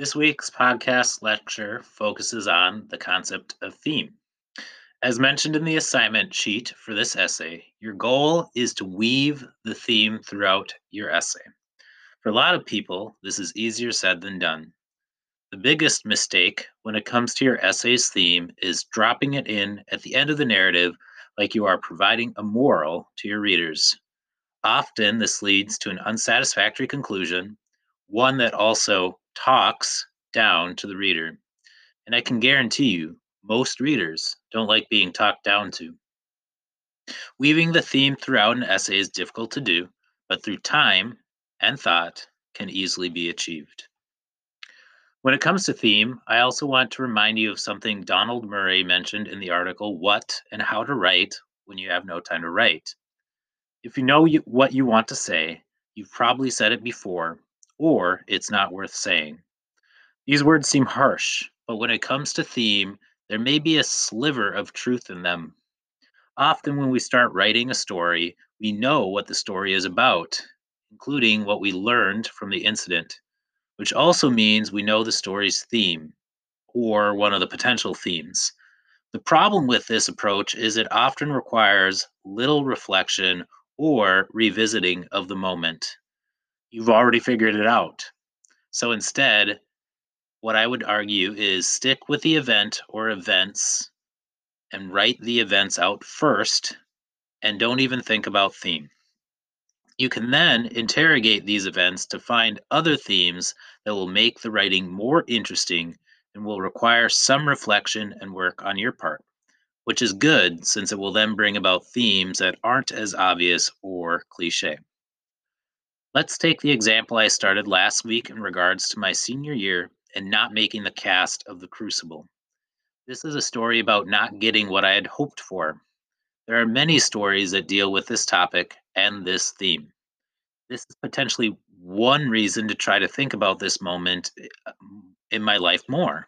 This week's podcast lecture focuses on the concept of theme. As mentioned in the assignment sheet for this essay, your goal is to weave the theme throughout your essay. For a lot of people, this is easier said than done. The biggest mistake when it comes to your essay's theme is dropping it in at the end of the narrative like you are providing a moral to your readers. Often, this leads to an unsatisfactory conclusion, one that also talks down to the reader. And I can guarantee you, most readers don't like being talked down to. Weaving the theme throughout an essay is difficult to do, but through time and thought can easily be achieved. When it comes to theme, I also want to remind you of something Donald Murray mentioned in the article What and How to Write When You Have No Time to Write. If you know what you want to say, you've probably said it before, or it's not worth saying. These words seem harsh, but when it comes to theme, there may be a sliver of truth in them. Often, when we start writing a story, we know what the story is about, including what we learned from the incident, which also means we know the story's theme or one of the potential themes. The problem with this approach is it often requires little reflection or revisiting of the moment you've already figured it out. So instead, what I would argue is stick with the event or events and write the events out first and don't even think about theme. You can then interrogate these events to find other themes that will make the writing more interesting and will require some reflection and work on your part, which is good since it will then bring about themes that aren't as obvious or cliche. Let's take the example I started last week in regards to my senior year and not making the cast of The Crucible. This is a story about not getting what I had hoped for. There are many stories that deal with this topic and this theme. This is potentially one reason to try to think about this moment uh, in my life more.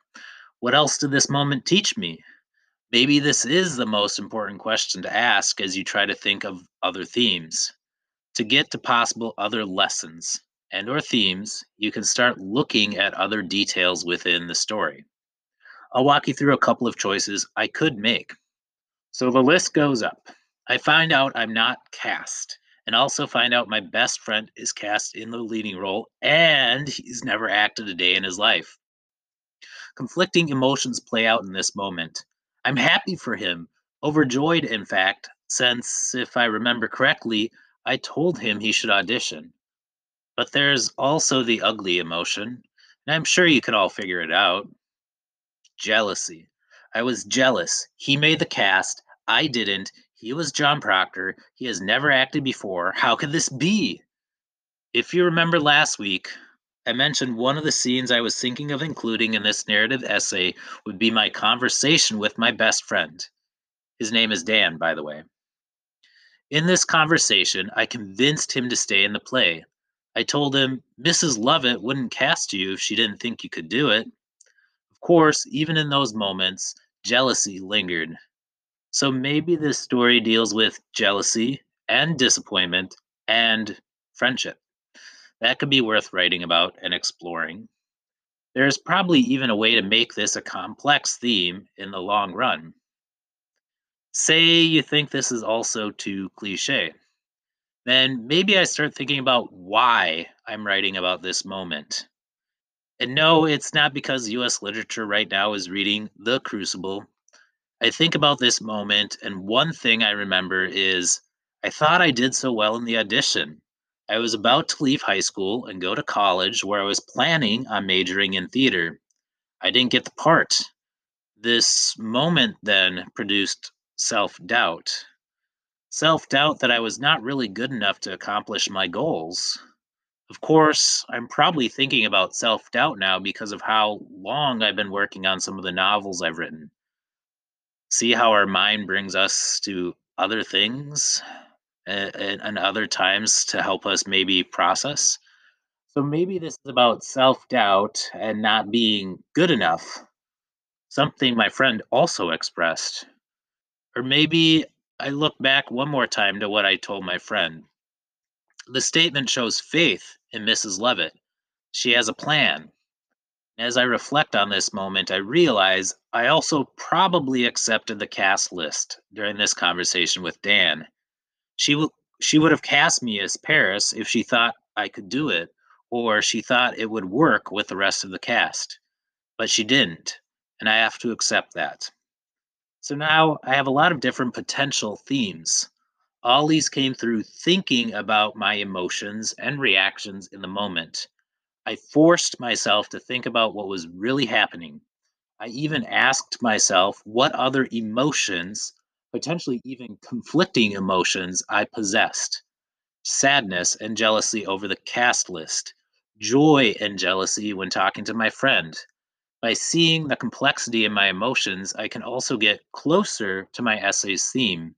What else did this moment teach me? Maybe this is the most important question to ask as you try to think of other themes. To get to possible other lessons and or themes, you can start looking at other details within the story. I'll walk you through a couple of choices I could make. So the list goes up. I find out I'm not cast, and also find out my best friend is cast in the leading role and he's never acted a day in his life. Conflicting emotions play out in this moment. I'm happy for him, overjoyed, in fact, since, if I remember correctly, I told him he should audition. But there's also the ugly emotion, and I'm sure you can all figure it out. Jealousy. I was jealous. He made the cast. I didn't. He was John Proctor. He has never acted before. How could this be? If you remember last week, I mentioned one of the scenes I was thinking of including in this narrative essay would be my conversation with my best friend. His name is Dan, by the way. In this conversation, I convinced him to stay in the play. I told him Mrs. Lovett wouldn't cast you if she didn't think you could do it. Of course, even in those moments, jealousy lingered. So maybe this story deals with jealousy and disappointment and friendship. That could be worth writing about and exploring. There's probably even a way to make this a complex theme in the long run. Say you think this is also too cliche. Then maybe I start thinking about why I'm writing about this moment. And no, it's not because US literature right now is reading The Crucible. I think about this moment, and one thing I remember is I thought I did so well in the audition. I was about to leave high school and go to college where I was planning on majoring in theater. I didn't get the part. This moment then produced self doubt. Self doubt that I was not really good enough to accomplish my goals. Of course, I'm probably thinking about self doubt now because of how long I've been working on some of the novels I've written. See how our mind brings us to other things eh, and, and other times to help us maybe process. So maybe this is about self doubt and not being good enough, something my friend also expressed. Or maybe I look back one more time to what I told my friend. The statement shows faith in Mrs. Levitt. She has a plan. As I reflect on this moment, I realize I also probably accepted the cast list during this conversation with Dan. She will she would have cast me as Parris if she thought I could do it or she thought it would work with the rest of the cast. But she didn't, and I have to accept that. So now I have a lot of different potential themes. All these came through thinking about my emotions and reactions in the moment. I forced myself to think about what was really happening. I even asked myself what other emotions, potentially even conflicting emotions, I possessed sadness and jealousy over the cast list, joy and jealousy when talking to my friend. By seeing the complexity in my emotions, I can also get closer to my essay's theme.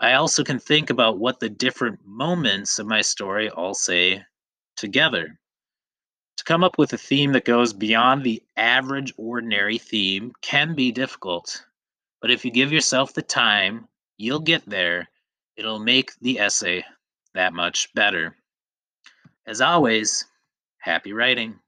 I also can think about what the different moments of my story all say together. To come up with a theme that goes beyond the average, ordinary theme can be difficult. But if you give yourself the time, you'll get there. It'll make the essay that much better. As always, happy writing.